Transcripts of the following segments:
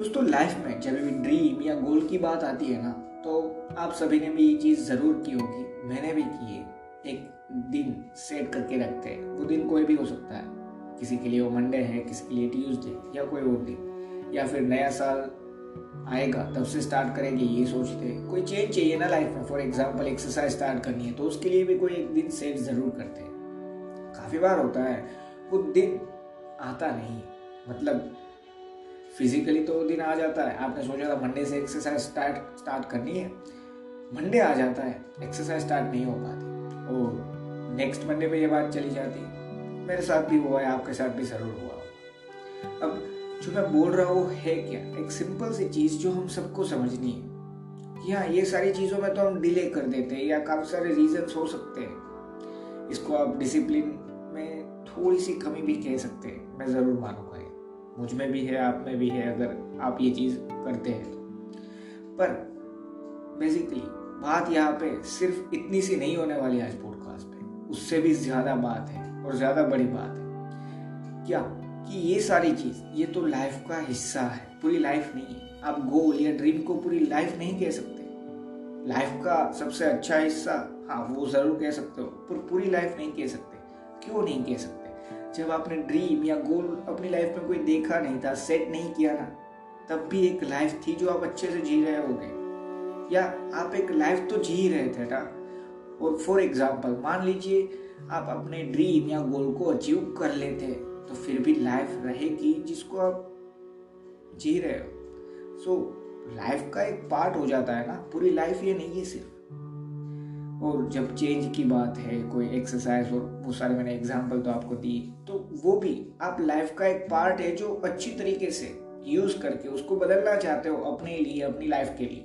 दोस्तों लाइफ में जब भी ड्रीम या गोल की बात आती है ना तो आप सभी ने भी ये चीज़ ज़रूर की होगी। मैंने भी की है। एक दिन सेट करके रखते हैं। वो दिन कोई भी हो सकता है। किसी के लिए वो मंडे है, किसी के लिए ट्यूसडे या कोई और दिन। या फिर नया साल आएगा, तब से स्टार्ट करेंगे, ये सोचते कोई चेंज चाहिए ना लाइफ में। फॉर एग्ज़ाम्पल एक्सरसाइज स्टार्ट करनी है तो उसके लिए भी कोई एक दिन सेट ज़रूर करते हैं। काफ़ी बार होता है, वो दिन आता नहीं। मतलब फिजिकली तो दिन आ जाता है। आपने सोचा था मंडे से एक्सरसाइज स्टार्ट स्टार्ट करनी है। मंडे आ जाता है। एक्सरसाइज स्टार्ट नहीं हो पाती। और नेक्स्ट मंडे पे ये बात चली जाती। मेरे साथ भी हुआ है, आपके साथ भी ज़रूर हुआ अब जो मैं बोल रहा हूँ, है क्या? एक सिंपल सी चीज़ जो हम सबको समझनी है। कि हाँ ये सारी चीज़ों में तो हम डिले कर देते हैं या काफ़ी सारे रीजंस हो सकते हैं। इसको आप डिसिप्लिन में थोड़ी सी कमी भी कह सकते हैं। मैं ज़रूर मानूँगा। मुझमें भी है, आप में भी है, अगर आप ये चीज़ करते हैं। पर बेसिकली बात यहाँ पे सिर्फ़ इतनी सी नहीं होने वाली आज पॉडकास्ट पे। उससे भी ज़्यादा बात है और ज़्यादा बड़ी बात है। क्या? कि ये सारी चीज़, ये तो लाइफ का हिस्सा है, पूरी लाइफ नहीं है। आप गोल या ड्रीम को पूरी लाइफ नहीं कह सकते। लाइफ का सबसे अच्छा हिस्सा हाँ वो ज़रूर कह सकते हो, पर पूरी लाइफ नहीं कह सकते। क्यों नहीं कह सकते? जब आपने ड्रीम या गोल अपनी लाइफ में कोई देखा नहीं था सेट नहीं किया ना तब भी एक लाइफ थी जो आप अच्छे से जी रहे होगे। या आप एक लाइफ तो जी रहे थे ना? और फॉर एग्ज़ाम्पल मान लीजिए आप अपने ड्रीम या गोल को अचीव कर लेते हैं तो फिर भी लाइफ रहेगी जिसको आप जी रहे हो। सो so, लाइफ का एक पार्ट हो जाता है ना? पूरी लाइफ ये नहीं है सिर्फ़। और जब चेंज की बात है, कोई एक्सरसाइज और वो सारे मैंने एग्ज़ाम्पल तो आपको दी तो वो भी आप लाइफ का एक पार्ट है जो अच्छी तरीके से यूज़ करके उसको बदलना चाहते हो अपने लिए, अपनी लाइफ के लिए।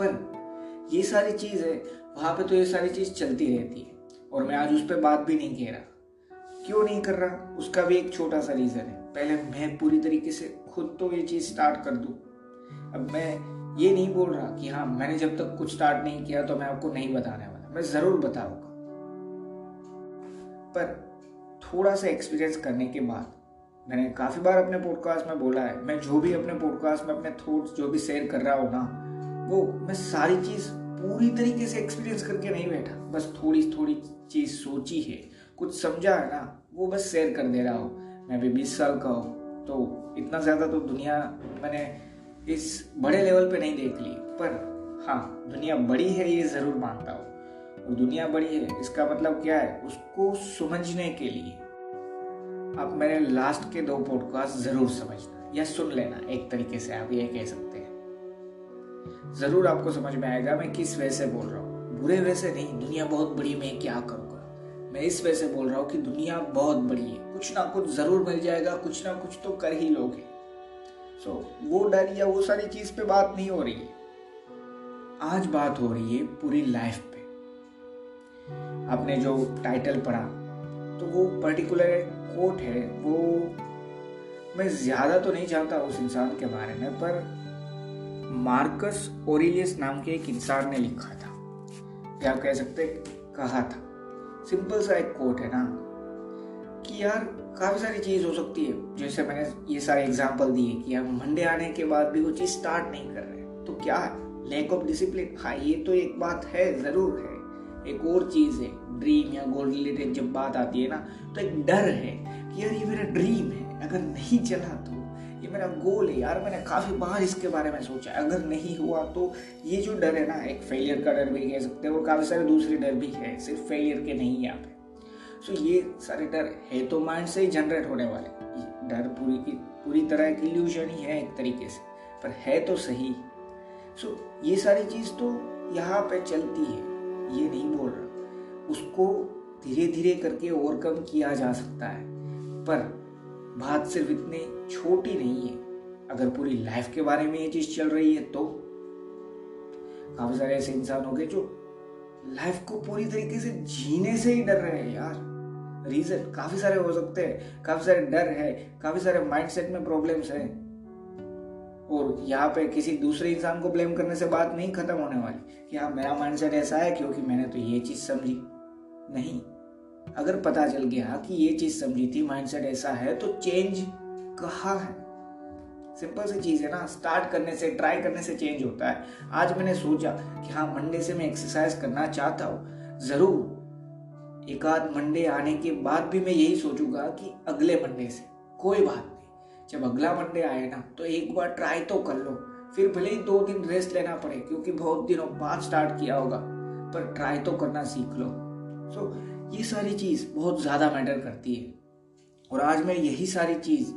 पर ये सारी चीज़ है, वहाँ पे तो ये सारी चीज़ चलती रहती है। और मैं आज उस पर बात भी नहीं कह रहा। क्यों नहीं कर रहा? उसका भी एक छोटा सा रीजन है। पहले मैं पूरी तरीके से खुद तो ये चीज़ स्टार्ट कर दू। अब मैं ये नहीं बोल रहा कि हाँ मैंने जब तक कुछ स्टार्ट नहीं किया तो मैं आपको नहीं बताने वाला। मैं ज़रूर बताऊँगा। पर थोड़ा सा एक्सपीरियंस करने के बाद मैंने काफ़ी बार अपने पॉडकास्ट में बोला है, मैं जो भी अपने पॉडकास्ट में अपने थॉट्स जो भी शेयर कर रहा हूँ ना, वो मैं सारी चीज़ पूरी तरीके से एक्सपीरियंस करके नहीं बैठा। बस थोड़ी थोड़ी चीज़ सोची है, कुछ समझा है ना, वो बस शेयर कर दे रहा हूँ। मैं भी बीस साल का हूँ तो इतना ज़्यादा तो दुनिया मैंने इस बड़े लेवल पे नहीं देख ली, पर हाँ दुनिया बड़ी है ये ज़रूर मानता हूँ। और दुनिया बड़ी है, इसका मतलब क्या है? उसको समझने के लिए आप मेरे लास्ट के दो पॉडकास्ट ज़रूर समझना, या सुन लेना, एक तरीके से आप ये कह सकते हैं। ज़रूर आपको समझ में आएगा मैं किस वजह से बोल रहा हूँ। बुरे वजह से नहीं, दुनिया बहुत बड़ी मैं क्या करूँगा मैं इस वजह से बोल रहा हूँ कि दुनिया बहुत बड़ी है। कुछ ना कुछ ज़रूर मिल जाएगा, कुछ ना कुछ तो कर ही लोगे। सो वो डर या वो सारी चीज़ पे बात नहीं हो रही है। आज बात हो रही है पूरी लाइफ पे। आपने जो टाइटल पढ़ा तो वो पर्टिकुलर कोट है, वो मैं ज़्यादा तो नहीं जानता उस इंसान के बारे में, पर मार्कस ओरिलियस नाम के एक इंसान ने लिखा था, या कह सकते कहा था। सिंपल सा एक कोट है ना। यार, काफ़ी सारी चीज़ हो सकती है, जैसे मैंने ये सारे एग्ज़ाम्पल दिए कि हम मंडे आने के बाद भी वो चीज़ स्टार्ट नहीं कर रहे तो क्या है? लैक ऑफ़ डिसिप्लिन हाँ ये तो एक बात है, ज़रूर है। एक और चीज़ है ड्रीम या गोल रिलेटेड जब बात आती है ना तो एक डर है कि यार, ये मेरा ड्रीम है, अगर नहीं चला तो। ये मेरा गोल है यार, मैंने काफ़ी बार इसके बारे में सोचा। अगर नहीं हुआ तो ये जो डर है ना, एक फेलियर का डर भी कह सकते हैं, और काफ़ी सारे दूसरे डर भी है, सिर्फ़ फेलियर के नहीं पे सो ये सारे डर है तो माइंड से ही जनरेट होने वाले। डर पूरी की, पूरी तरह एक इल्यूजन ही है एक तरीके से, पर है तो सही। सो ये सारी चीज़ तो यहाँ पे चलती है, ये नहीं बोल रहा। उसको धीरे धीरे करके ओवरकम किया जा सकता है, पर बात सिर्फ़ इतनी छोटी नहीं है। अगर पूरी लाइफ के बारे में ये चीज़ चल रही है तो। काफ़ी सारे ऐसे इंसान हो गए जो लाइफ को पूरी तरीके से जीने से ही डर रहे हैं यार। रीजन, काफ़ी सारे हो सकते हैं, काफ़ी सारे डर है, काफ़ी सारे माइंडसेट में प्रॉब्लम्स है। और यहाँ पे किसी दूसरे इंसान को ब्लेम करने से बात नहीं खत्म होने वाली कि हाँ मेरा माइंडसेट ऐसा है क्योंकि मैंने तो ये चीज़ समझी। नहीं। अगर पता चल गया कि ये चीज़ समझी थी माइंडसेट ऐसा है तो चेंज कहा है? सिंपल सी चीज़ है ना स्टार्ट करने से ट्राई करने से चेंज होता है। आज मैंने सोचा कि हाँ मंडे से मैं एक्सरसाइज करना चाहता हूँ। ज़रूर। एक आध मंडे आने के बाद भी मैं यही सोचूँगा कि अगले मंडे से कोई बात नहीं। जब अगला मंडे आए ना तो एक बार ट्राई तो कर लो। फिर भले ही दो दिन रेस्ट लेना पड़े क्योंकि बहुत दिनों बाद स्टार्ट किया होगा पर ट्राई तो करना सीख लो। सो so, ये सारी चीज़ बहुत ज़्यादा मैटर करती है। और आज मैं यही सारी चीज़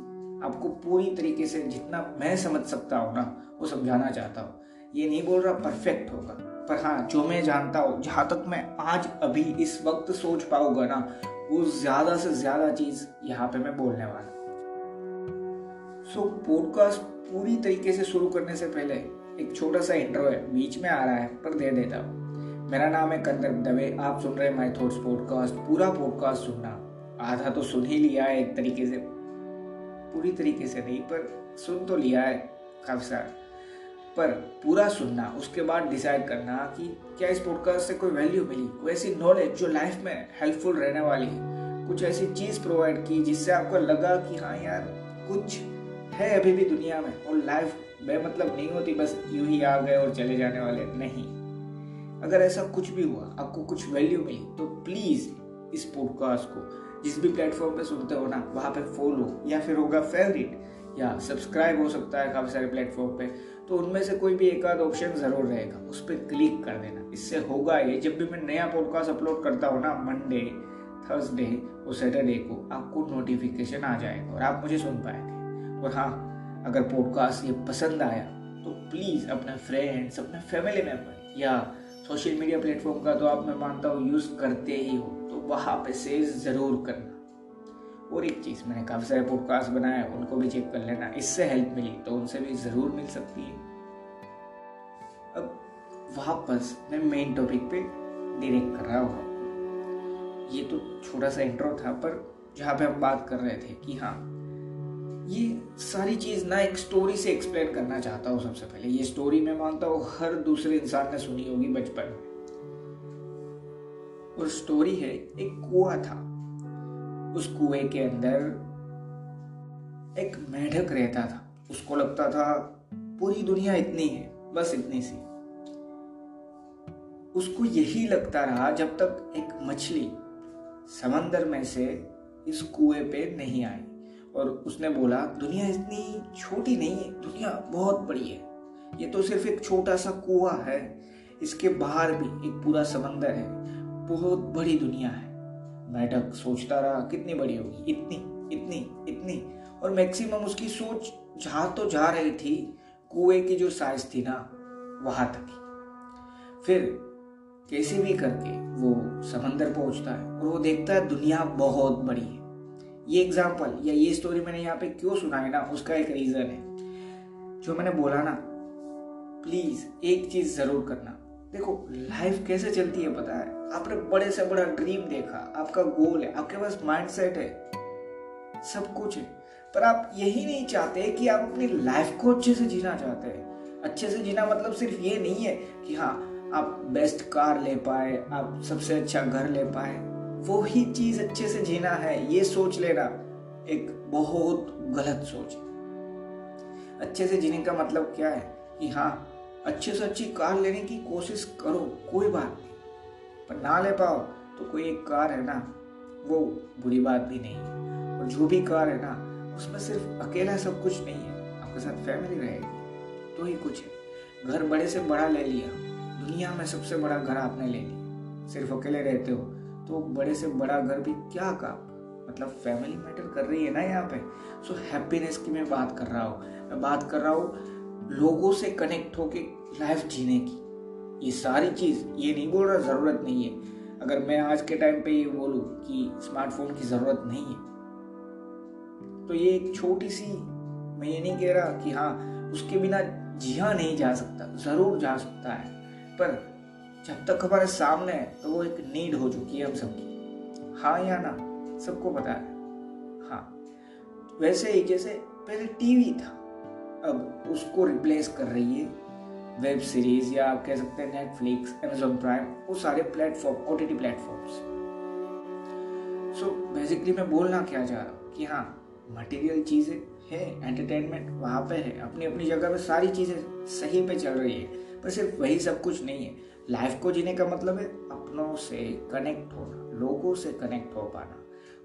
आपको पूरी तरीके से जितना मैं समझ सकता हूँ ना वो समझाना चाहता हूँ। ये नहीं बोल रहा परफेक्ट होगा। पर हाँ जो मैं जानता हूँ जहाँ तक मैं आज अभी इस वक्त सोच पाऊँगा ना वो ज़्यादा से ज़्यादा चीज़ यहाँ पे मैं बोलने वाला सो so, पॉडकास्ट पूरी तरीके से शुरू करने से पहले एक छोटा सा इंट्रो है बीच में आ रहा है पर दे देता हूँ। मेरा नाम है कंदर्प दवे आप सुन रहे हैं माई थॉट्स पॉडकास्ट पूरा पॉडकास्ट सुनना। आधा तो सुन ही लिया है एक तरीके से। पूरी तरीके से नहीं पर सुन तो लिया है काफ़ी सारा। पर पूरा सुनना, उसके बाद डिसाइड करना कि क्या इस पॉडकास्ट से कोई वैल्यू मिली। कोई ऐसी नॉलेज जो लाइफ में हेल्पफुल रहने वाली है। कुछ ऐसी चीज़ प्रोवाइड की जिससे आपको लगा कि हाँ यार, कुछ है अभी भी दुनिया में और लाइफ बेमतलब नहीं होती, बस यूँ ही आ गए और चले जाने वाले। नहीं। अगर ऐसा कुछ भी हुआ, आपको कुछ वैल्यू मिली तो प्लीज़ इस पॉडकास्ट को, जिस भी प्लेटफॉर्म पे सुनते हो ना, वहाँ पे फॉलो या फिर होगा फेवरेट या सब्सक्राइब हो सकता है काफ़ी सारे प्लेटफॉर्म पे तो उनमें से कोई भी एक आध ऑप्शन ज़रूर रहेगा। उस पर क्लिक कर देना। इससे होगा ये, जब भी मैं नया पॉडकास्ट अपलोड करता हूँ ना मंडे थर्सडे और सैटरडे को, आपको नोटिफिकेशन आ जाएगा और आप मुझे सुन पाएँगे। और हाँ अगर पॉडकास्ट ये पसंद आया तो प्लीज़ अपने फ्रेंड्स अपने फैमिली मेंबर या सोशल मीडिया प्लेटफॉर्म का तो आप, मैं मानता हूँ यूज़ करते ही हो। तो वहाँ पे से ज़रूर करना। और एक चीज़। मैंने काफ़ी सारे पॉडकास्ट बनाए उनको भी चेक कर लेना, इससे हेल्प मिली तो उनसे भी ज़रूर मिल सकती है। अब वापस मैं मेन टॉपिक पे डायरेक्ट कर रहा हूँ। ये तो छोटा सा इंट्रो था, पर जहाँ पे हम बात कर रहे थे कि हाँ ये सारी चीज़ ना एक स्टोरी से एक्सप्लेन करना चाहता हूँ सबसे पहले। ये स्टोरी मैं मानता हूँ हर दूसरे इंसान ने सुनी होगी बचपन में। और स्टोरी है, एक कुआ था। उस कुएँ के अंदर एक मेढक रहता था। उसको लगता था, पूरी दुनिया इतनी है, बस इतनी सी। उसको यही लगता रहा जब तक एक मछली समंदर में से इस कुएँ पे नहीं आई और उसने बोला, दुनिया इतनी छोटी नहीं है, दुनिया बहुत बड़ी है। ये तो सिर्फ़ एक छोटा सा कुआ है, इसके बाहर भी एक पूरा समंदर है, बहुत बड़ी दुनिया है। मैडक सोचता रहा, कितनी बड़ी होगी? इतनी इतनी इतनी। और मैक्सिमम उसकी सोच जहाँ तो जा रही थी, कुएँ की जो साइज़ थी ना, वहाँ तक ही। फिर कैसे भी करके वो समंदर पहुँचता है और वो देखता है दुनिया बहुत बड़ी है। ये एग्ज़ाम्पल या ये स्टोरी मैंने यहाँ पे क्यों सुनाई ना, उसका एक रीजन है। जो मैंने बोला ना प्लीज़ एक चीज़ ज़रूर करना। देखो लाइफ कैसे चलती है पता है? आपने बड़े से बड़ा ड्रीम देखा, आपका गोल है, आपके पास माइंडसेट है, सब कुछ है। पर आप यही नहीं चाहते कि आप अपनी लाइफ को अच्छे से जीना चाहते हैं। अच्छे से जीना मतलब सिर्फ़ ये नहीं है कि हाँ आप बेस्ट कार ले पाए, आप सबसे अच्छा घर ले पाए। वो ही चीज़ अच्छे से जीना है, ये सोच लेना एक बहुत गलत सोच है। अच्छे से जीने का मतलब क्या है कि हाँ अच्छे से अच्छी कार लेने की कोशिश करो, कोई बात नहीं। पर ना ले पाओ तो कोई एक कार है ना, वो बुरी बात भी नहीं। है और जो भी कार है ना, उसमें सिर्फ़ अकेला सब कुछ नहीं है, आपके साथ फैमिली रहेगी तो ही कुछ है। घर बड़े से बड़ा ले लिया, दुनिया में सबसे बड़ा घर आपने ले लिया। सिर्फ़ अकेले रहते हो तो बड़े से बड़ा घर भी क्या काम मतलब फैमिली मैटर कर रही है ना यहाँ पे। सो हैप्पीनेस की मैं बात कर रहा हूँ। मैं बात कर रहा हूँ लोगों से कनेक्ट होके लाइफ जीने की। ये सारी चीज़, ये नहीं बोल रहा ज़रूरत नहीं है। अगर मैं आज के टाइम पे ये बोलूँ कि स्मार्टफ़ोन की ज़रूरत नहीं है। तो ये एक छोटी सी, मैं ये नहीं कह रहा कि हाँ उसके बिना जिया नहीं जा सकता, ज़रूर जा सकता है। पर जब तक हमारे सामने है तो वो एक नीड हो चुकी है हम सबकी। हाँ या ना, सबको पता है। हाँ वैसे ही जैसे पहले टीवी था, अब उसको रिप्लेस कर रही है। वेब सीरीज़ या आप कह सकते हैं नेटफ्लिक्स अमेजोन प्राइम वो सारे platform O T T platforms so basically मैं बोलना क्या चाह रहा हूँ कि हाँ मटेरियल चीज़ें है एंटरटेनमेंट वहाँ पे है अपनी अपनी जगह पे सारी चीज़ें सही पे चल रही है, पर सिर्फ़ वही सब कुछ नहीं है। लाइफ को जीने का मतलब है अपनों से कनेक्ट होना, लोगों से कनेक्ट हो पाना,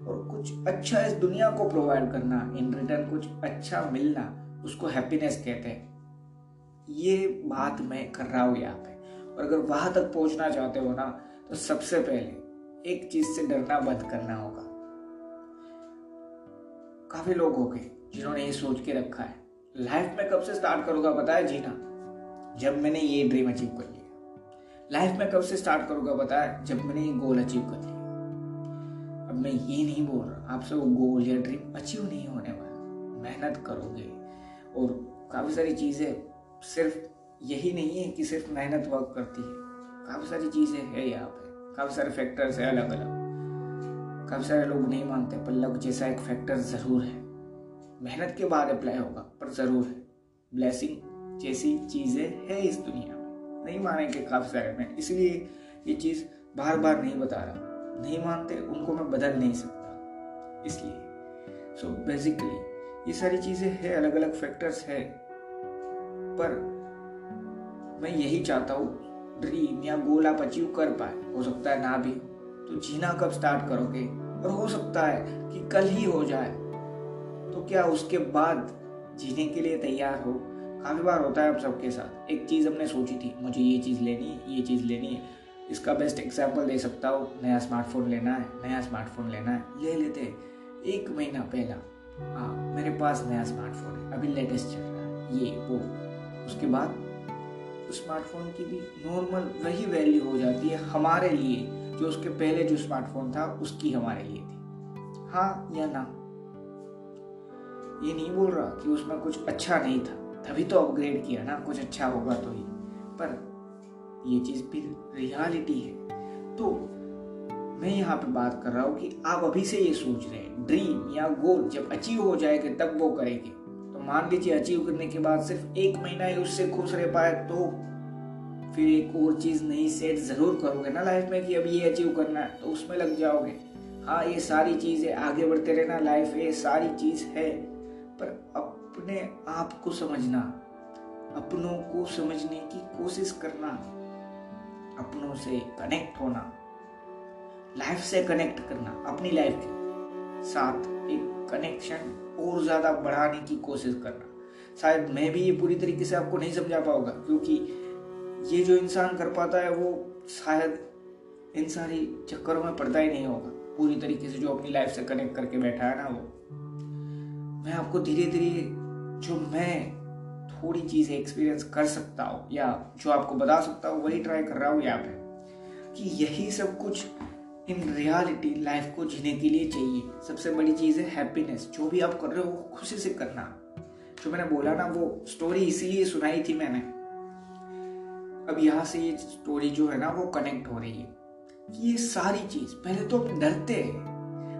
और कुछ अच्छा इस दुनिया को प्रोवाइड करना इन रिटर्न कुछ अच्छा मिलना, उसको हैप्पीनेस कहते हैं। ये बात मैं कर रहा हूँ यहाँ पे। और अगर वहाँ तक पहुँचना चाहते हो ना तो सबसे पहले एक चीज़ से डरना बंद करना होगा। काफ़ी लोग हो गए जिन्होंने ये सोच के रखा है। लाइफ में कब से स्टार्ट करूँगा पता है जीना? जब मैंने ये ड्रीम अचीव कर लिया। लाइफ में कब से स्टार्ट करूँगा बताया? जब मैंने ये गोल अचीव कर लिया। अब मैं ये नहीं बोल रहा आपसे वो गोल या ड्रीम अचीव नहीं होने वाला। मेहनत करोगे और काफ़ी सारी चीज़ें सिर्फ़ यही नहीं है कि सिर्फ़ मेहनत वर्क करती है। काफ़ी सारी चीज़ें है यहाँ पे। काफ़ी सारे फैक्टर्स है अलग अलग काफ़ी सारे लोग नहीं मानते, पर लक जैसा एक फैक्टर ज़रूर है। मेहनत के बाद अप्लाई होगा, पर ज़रूर है। ब्लेसिंग जैसी चीज़ें है इस दुनिया में। नहीं मानेंगे काफ़ी सारे में। इसलिए ये चीज़ बार बार नहीं बता रहा। नहीं मानते, उनको मैं बदल नहीं सकता। इसलिए सो so बेसिकली ये सारी चीज़ें है अलग अलग फैक्टर्स है। पर मैं यही चाहता हूँ ड्रीम या गोल आप अचीव कर पाए। हो सकता है ना भी। तो जीना कब स्टार्ट करोगे? और हो सकता है कि कल ही हो जाए। तो क्या उसके बाद जीने के लिए तैयार हो? काफ़ी बार होता है आप सबके साथ। एक चीज़ हमने सोची थी, मुझे ये चीज़ लेनी है, ये चीज़ लेनी है। इसका बेस्ट एग्ज़ाम्पल दे सकता हूँ। नया स्मार्टफ़ोन लेना है, नया स्मार्टफ़ोन लेना है। ले लेते एक महीना पहला। हाँ मेरे पास नया स्मार्टफ़ोन है। अभी लेटेस्ट चल रहा है। ये, वो। उसके बाद स्मार्टफ़ोन की भी नॉर्मल वही वैल्यू हो जाती है हमारे लिए, जो उसके पहले जो स्मार्टफ़ोन था, उसकी हमारे लिए थी। हाँ या ना? ये नहीं बोल रहा कि उसमें कुछ अच्छा नहीं था। तभी तो अपग्रेड किया ना, कुछ अच्छा होगा तो ही। पर ये चीज़ भी रियलिटी है। तो मैं यहाँ पे बात कर रहा हूँ कि आप अभी से ये सोच रहे हैं ड्रीम या गोल जब अचीव हो जाएगा, तब वो करेंगे। मान लीजिए अचीव करने के बाद सिर्फ़ एक महीना ही उससे खुश रह पाए तो फिर एक और चीज़ नई सेट ज़रूर करोगे ना लाइफ में कि अब ये अचीव करना है तो उसमें लग जाओगे। हाँ ये सारी चीज़ें आगे बढ़ते रहना लाइफ ये सारी चीज़ है, पर अपने आप को समझना, अपनों को समझने की कोशिश करना, अपनों से कनेक्ट होना लाइफ से कनेक्ट करना, अपनी लाइफ के साथ एक कनेक्शन और ज़्यादा बढ़ाने की कोशिश करना। शायद मैं भी ये पूरी तरीके से आपको नहीं समझा पाऊँगा, क्योंकि ये जो इंसान कर पाता है, वो शायद इन सारी चक्करों में पड़ता ही नहीं होगा। पूरी तरीके से जो अपनी लाइफ से कनेक्ट करके बैठा है ना वो। मैं आपको धीरे धीरे जो मैं थोड़ी चीज़ें एक्सपीरियंस कर सकता हूँ, या जो आपको बता सकता हूँ, वही ट्राई कर रहा हूँ यहाँ पे कि यही सब कुछ इन रियलिटी लाइफ को जीने के लिए चाहिए। सबसे बड़ी चीज़ है हैप्पीनेस जो भी आप कर रहे हो खुशी से करना। जो मैंने बोला ना, वो स्टोरी इसीलिए सुनाई थी मैंने। अब यहाँ से ये स्टोरी जो है ना, वो कनेक्ट हो रही है। कि ये सारी चीज़, पहले तो डरते हैं।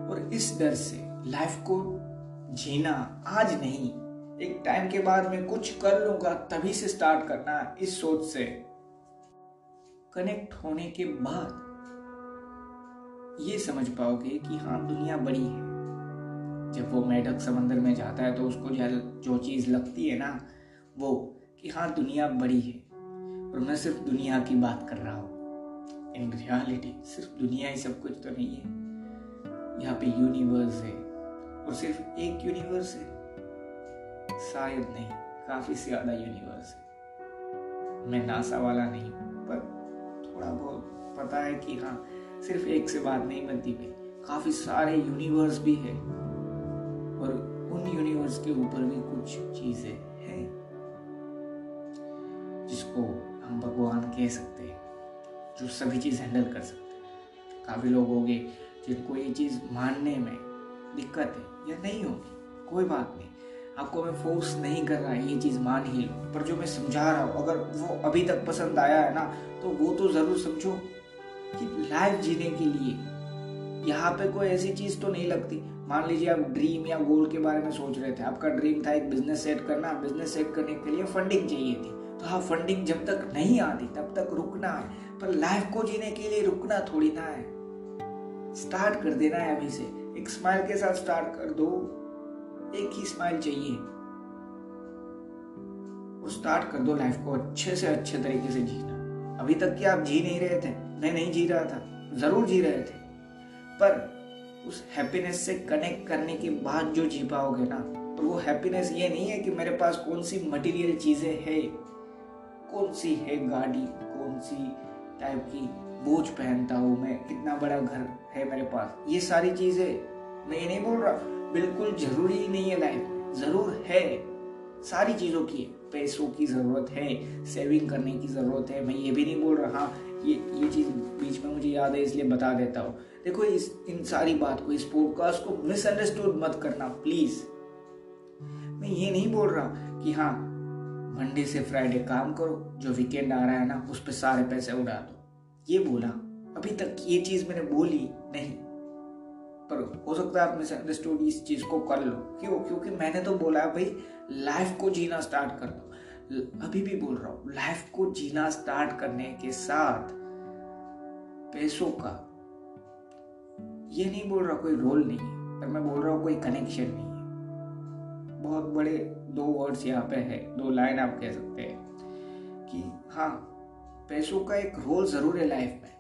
और इस डर से लाइफ को जीना आज नहीं। एक टाइम के बाद मैं कुछ कर लूँगा, तभी से स्टार्ट करना, इस सोच से। कनेक्ट होने के बाद ये समझ पाओगे कि हाँ दुनिया बड़ी है। जब वो मेढक समंदर में जाता है तो उसको जो चीज़ लगती है ना, वो कि हाँ दुनिया बड़ी है। और मैं सिर्फ़ दुनिया की बात कर रहा हूँ। इन रियलिटी सिर्फ़ दुनिया ही सब कुछ तो नहीं है। यहाँ पे यूनिवर्स है। और सिर्फ़ एक यूनिवर्स है। शायद नहीं, काफ़ी से ज़्यादा यूनिवर्स है। मैं नासा वाला नहीं हूँ पर थोड़ा बहुत पता है कि हाँ सिर्फ़ एक से बात नहीं बनती भाई। काफ़ी सारे यूनिवर्स भी है। और उन यूनिवर्स के ऊपर भी कुछ चीज़ें हैं, जिसको हम भगवान कह सकते हैं, जो सभी चीज़ हैंडल कर सकते हैं। काफ़ी लोग होंगे जिनको ये चीज़ मानने में दिक्कत है या नहीं होगी, कोई बात नहीं। आपको मैं फोर्स नहीं कर रहा, ये चीज़ मान ही लो। पर जो मैं समझा रहा हूँ, अगर वो अभी तक पसंद आया है ना तो वो तो ज़रूर समझो। कि लाइफ जीने के लिए। यहाँ पे कोई ऐसी चीज़ तो नहीं लगती। मान लीजिए आप ड्रीम या गोल के बारे में सोच रहे थे। आपका ड्रीम था एक बिज़नेस सेट करना। बिज़नेस सेट करने के लिए फंडिंग चाहिए थी। तो हाँ फंडिंग जब तक नहीं आती, तब तक रुकना है। पर लाइफ को जीने के लिए रुकना थोड़ी ना है। स्टार्ट कर देना है अभी से। एक स्माइल के साथ स्टार्ट कर दो। एक ही स्माइल चाहिए। वो स्टार्ट कर दो लाइफ को अच्छे से अच्छे तरीके से जीना। अभी तक कि आप जी नहीं रहे थे। मैं नहीं जी रहा था। ज़रूर जी रहे थे। पर उस हैप्पीनेस से कनेक्ट करने के बाद जो जी पाओगे ना तो वो हैप्पीनेस ये नहीं है कि मेरे पास कौन सी मटेरियल चीज़ें है कौन सी है गाड़ी कौन सी टाइप की बोझ पहनता हूँ मैं, कितना बड़ा घर है मेरे पास। ये सारी चीज़ें मैं ये नहीं बोल रहा। बिल्कुल ज़रूरी नहीं है लाइफ ज़रूर है। सारी चीज़ों की पैसों की ज़रूरत है सेविंग करने की ज़रूरत है। मैं ये भी नहीं बोल रहा, ये ये चीज़ बीच में मुझे याद है, इसलिए बता देता हूँ। देखो, इस, इन सारी बात को, इस पॉडकास्ट को मिसअंडरस्टूड मत करना प्लीज़ मैं ये नहीं बोल रहा कि हाँ मंडे से फ्राइडे काम करो, जो वीकेंड आ रहा है ना, उस पर सारे पैसे उड़ा दो। ये बोला। अभी तक ये चीज़ मैंने बोली नहीं। सकता है आप मिसअंडरस्टूड इस चीज़ को कर लो। क्यों? क्योंकि मैंने तो बोला है, भाई लाइफ को जीना स्टार्ट कर दो। अभी भी बोल रहा हूँ लाइफ को जीना स्टार्ट करने के साथ पैसों का, ये नहीं बोल रहा कोई रोल नहीं है, पर मैं बोल रहा हूँ कोई कनेक्शन नहीं है। बहुत बड़े दो वर्ड्स यहाँ पे है, दो लाइन आप कह सकते हैं कि हाँ पैसों का एक रोल ज़रूर है लाइफ में।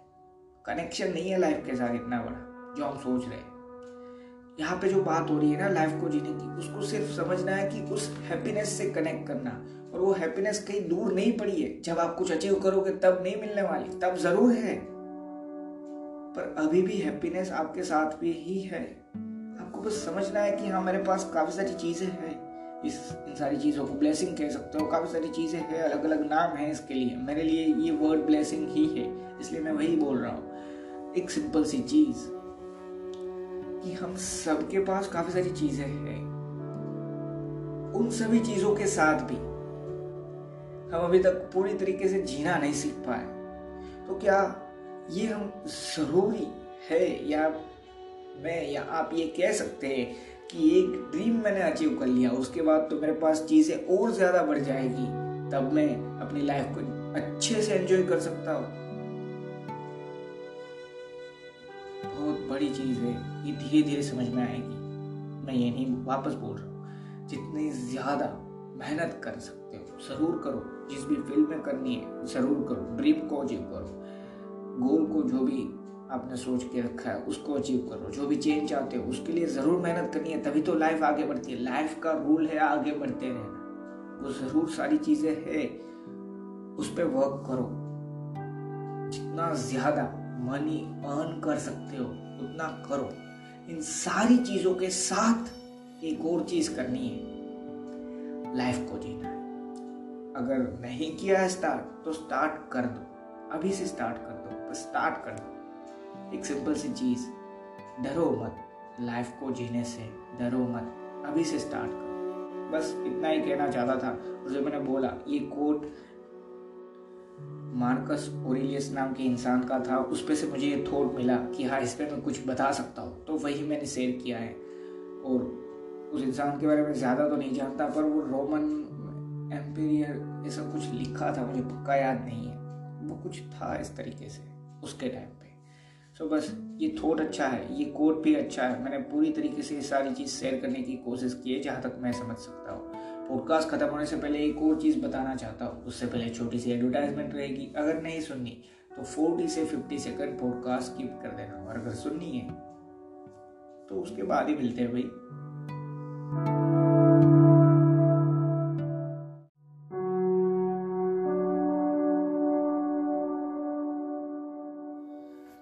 कनेक्शन नहीं है लाइफ के साथ इतना बड़ा, जो हम सोच रहे हैं। यहाँ पे जो बात हो रही है ना लाइफ को जीने की, उसको सिर्फ़ समझना है कि उस हैप्पीनेस से कनेक्ट करना। और वो हैप्पीनेस कहीं दूर नहीं पड़ी है। जब आप कुछ अचीव करोगे, तब नहीं मिलने वाली, तब ज़रूर है। पर अभी भी हैप्पीनेस आपके साथ भी ही है। आपको बस समझना है कि हाँ मेरे पास काफ़ी सारी चीज़ें हैं। इस, इन सारी चीज़ों को ब्लेसिंग कह सकते हो। काफ़ी सारी चीज़ें हैं अलग अलग नाम है इसके लिए। मेरे लिए ये वर्ड ब्लेसिंग ही है, इसलिए मैं वही बोल रहा हूँ। एक सिंपल सी चीज़। कि हम सबके पास काफ़ी सारी चीज़ें हैं। उन सभी चीज़ों के साथ भी हम अभी तक पूरी तरीके से जीना नहीं सीख पाए। तो क्या ये हम ज़रूरी है या मैं या आप ये कह सकते हैं कि एक ड्रीम मैंने अचीव कर लिया, उसके बाद तो मेरे पास चीज़ें और ज़्यादा बढ़ जाएगी, तब मैं अपनी लाइफ को अच्छे से एंजॉय कर सकता हूँ। बड़ी चीज़ है, ये धीरे धीरे समझ में आएगी। मैं ये नहीं वापस बोल रहा हूँ, जितनी ज़्यादा मेहनत कर सकते हो, ज़रूर करो। जिस भी फ़ील्ड में करनी है, ज़रूर करो। ड्रीम को अचीव करो। गोल को जो भी आपने सोच के रखा है, उसको अचीव करो। जो भी चेंज चाहते हो, उसके लिए ज़रूर मेहनत करनी है, तभी तो लाइफ आगे बढ़ती है। लाइफ का रूल है आगे बढ़ते रहना। वो ज़रूर सारी चीज़ें है। उस पर वर्क करो। जितना ज़्यादा मनी अर्न कर सकते हो उतना करो। इन सारी चीज़ों के साथ एक और चीज़ करनी है। लाइफ को जीना अगर नहीं किया है स्टार्ट तो स्टार्ट कर दो। अभी से स्टार्ट कर दो, बस स्टार्ट कर दो। एक सिंपल सी चीज़, डरो मत। लाइफ को जीने से डरो मत। अभी से स्टार्ट करो। बस इतना ही कहना चाहता था, और जो मैंने बोला, ये कोट मार्कस ओरिलियस नाम के इंसान का था। उस पे से मुझे ये थॉट मिला कि हाँ इस पर मैं कुछ बता सकता हूँ। तो वही मैंने शेयर किया है। और उस इंसान के बारे में ज़्यादा तो नहीं जानता, पर वो रोमन एम्पीरियर ऐसा कुछ लिखा था, मुझे पक्का याद नहीं है। वो कुछ था इस तरीके से, उसके टाइम पे। सो बस, ये थॉट अच्छा है, ये कोड भी अच्छा है। मैंने पूरी तरीके से ये सारी चीज़ शेयर करने की कोशिश की है, जहाँ तक मैं समझ सकता हूँ। पॉडकास्ट खत्म होने से पहले एक और चीज़ बताना चाहता हूँ। उससे पहले छोटी सी एडवर्टाइजमेंट रहेगी। अगर नहीं सुननी तो फोर्टी से फिफ्टी सेकंड पॉडकास्ट स्किप कर देना। और अगर सुननी है तो उसके बाद ही मिलते हैं भाई।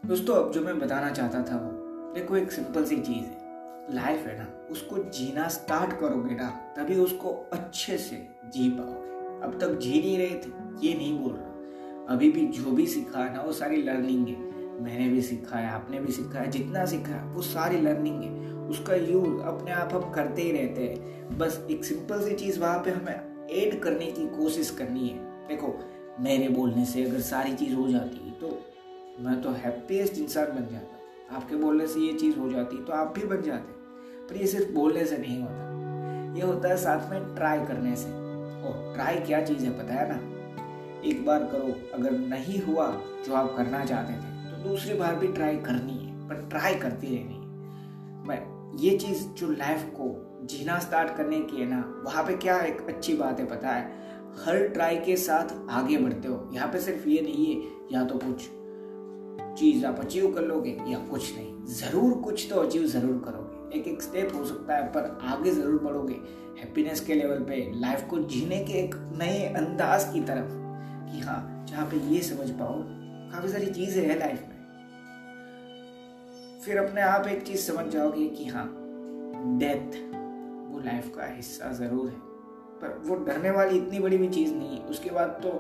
दोस्तों, अब जो मैं बताना चाहता था वो, देखो एक सिंपल सी चीज़ है। लाइफ है ना, उसको जीना स्टार्ट करोगे ना, तभी उसको अच्छे से जी पाओगे। अब तक जी नहीं रहे थे, ये नहीं बोल रहा। अभी भी जो भी सीखा है ना, वो सारी लर्निंग है। मैंने भी सीखा है आपने भी सीखा है जितना सीखा है वो सारी लर्निंग है। उसका यूज़ अपने आप हम करते ही रहते हैं। बस एक सिंपल सी चीज़ वहाँ पे हमें ऐड करने की कोशिश करनी है। देखो, मेरे बोलने से अगर सारी चीज़ हो जाती है तो मैं तो हैप्पीएस्ट इंसान बन जाता। आपके बोलने से ये चीज़ हो जाती तो आप भी बन जाते। पर ये सिर्फ़ बोलने से नहीं होता। ये होता है साथ में ट्राई करने से। और ट्राई क्या चीज़ है पता है ना? एक बार करो, अगर नहीं हुआ जो आप करना चाहते थे तो दूसरी बार भी ट्राई करनी है, पर ट्राई करती रहनी है। मैं ये चीज़ जो लाइफ को जीना स्टार्ट करने की है ना, वहाँ पे क्या एक अच्छी बात है पता है? हर ट्राई के साथ आगे बढ़ते हो। यहाँ पे सिर्फ़ ये नहीं है, या तो कुछ चीज़ आप अचीव कर लोगे, या कुछ नहीं। ज़रूर कुछ तो अचीव ज़रूर करोगे एक एक स्टेप हो सकता है, पर आगे ज़रूर बढ़ोगे। हैप्पीनेस के लेवल पे लाइफ को जीने के एक नए अंदाज की तरफ़ कि हाँ जहाँ पे ये समझ पाओ काफ़ी सारी चीज़ें है लाइफ में। फिर अपने आप एक चीज़ समझ जाओगे कि हाँ डेथ वो लाइफ का हिस्सा ज़रूर है। पर वो डरने वाली इतनी बड़ी भी चीज़ नहीं है। उसके बाद तो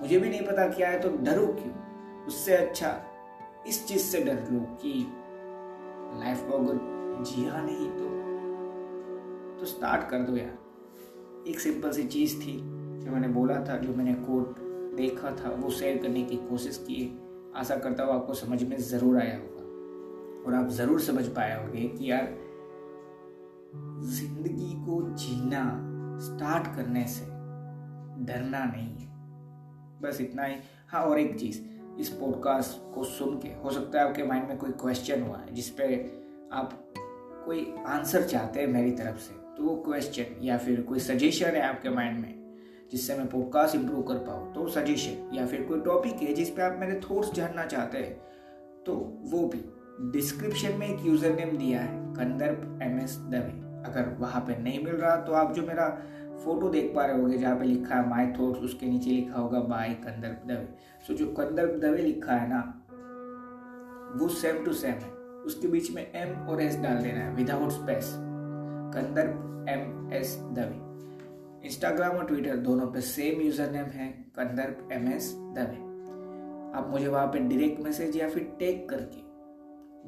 मुझे भी नहीं पता क्या है तो डरो क्यों? उससे अच्छा इस चीज़ से डर लो कि लाइफ को अगर जिया नहीं तो तो स्टार्ट कर दो यार। एक सिंपल सी चीज़ थी जो मैंने बोला था, जो मैंने कोट देखा था, वो शेयर करने की कोशिश की। आशा करता हूँ आपको समझ में ज़रूर आया होगा। और आप ज़रूर समझ पाए होंगे कि यार, ज़िंदगी को जीना स्टार्ट करने से डरना नहीं है। बस इतना ही। हाँ और एक चीज़, इस पॉडकास्ट को सुन के, हो सकता है आपके माइंड में कोई क्वेश्चन हुआ है, जिसपे आप कोई आंसर चाहते हैं मेरी तरफ़ से तो वो क्वेश्चन या फिर कोई सजेशन है आपके माइंड में, जिससे मैं पॉडकास्ट इंप्रूव कर पाऊँ तो सजेशन या फिर कोई टॉपिक है जिस पे आप मेरे थॉट्स जानना चाहते हैं तो वो भी डिस्क्रिप्शन में एक यूज़र नेम दिया है कंदर्प एम एस दवे अगर वहाँ पे नहीं मिल रहा तो आप जो मेरा फ़ोटो देख पा रहे होगे, जहाँ पे लिखा है माई थॉट्स उसके नीचे लिखा होगा बाय कंदर्प दवे सो जो कंदर्प दवे लिखा है ना, वो सेम टू सेम है। उसके बीच में एम और एस डाल देना है without space Kandarp M S Dave Instagram और ट्विटर दोनों पे सेम यूज़र नेम है कंदर्प एम एस दवे आप मुझे वहाँ पे डायरेक्ट मैसेज या फिर टेक करके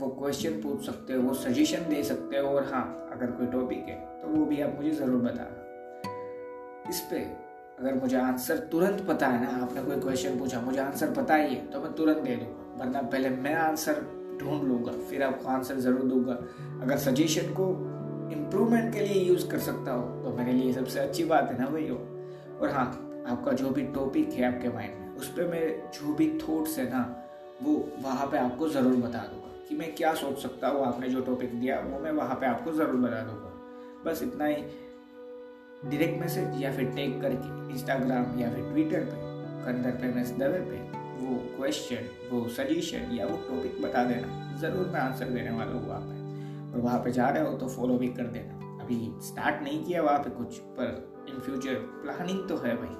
वो क्वेश्चन पूछ सकते हो, वो सजेशन दे सकते हो, और हाँ अगर कोई टॉपिक है तो वो भी आप मुझे ज़रूर बताना इस पर अगर मुझे आंसर तुरंत पता है ना, आपने कोई क्वेश्चन पूछा, मुझे आंसर पता ही है तो मैं तुरंत दे दूँगा, वरना पहले मैं आंसर ढूंढ लूँगा, फिर आपको आंसर ज़रूर दूँगा। अगर सजेशन को इम्प्रूवमेंट के लिए यूज़ कर सकता हो तो मेरे लिए सबसे अच्छी बात है ना वही हो और हाँ आपका जो भी टॉपिक है आपके माइंड में, उस पर मेरे जो भी थॉट्स है ना, वो वहाँ पे आपको ज़रूर बता दूँगा। कि मैं क्या सोच सकता हूँ, आपने जो टॉपिक दिया, वो मैं वहाँ पे आपको ज़रूर बता दूँगा। बस इतना ही। डायरेक्ट मैसेज या फिर टेक करके इंस्टाग्राम या फिर ट्विटर पे, कंदर पे मैसेज दवे पे वो क्वेश्चन वो सजेशन या वो टॉपिक बता देना। ज़रूर मैं आंसर देने वाला हूँ वहाँ पे। और वहाँ पे जा रहे हो तो फॉलो भी कर देना। अभी स्टार्ट नहीं किया वहाँ पे कुछ, पर इन फ्यूचर प्लानिंग तो है भाई।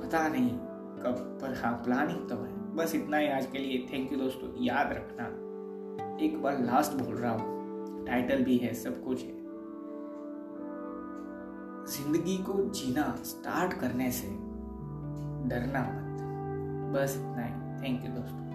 पता नहीं कब, पर हाँ प्लानिंग तो है। बस इतना ही आज के लिए। थैंक यू दोस्तों। याद रखना। एक बार लास्ट बोल रहा हूँ। टाइटल भी है, सब कुछ है। ज़िंदगी को जीना स्टार्ट करने से डरना मत। बस इतना ही थैंक यू दोस्तों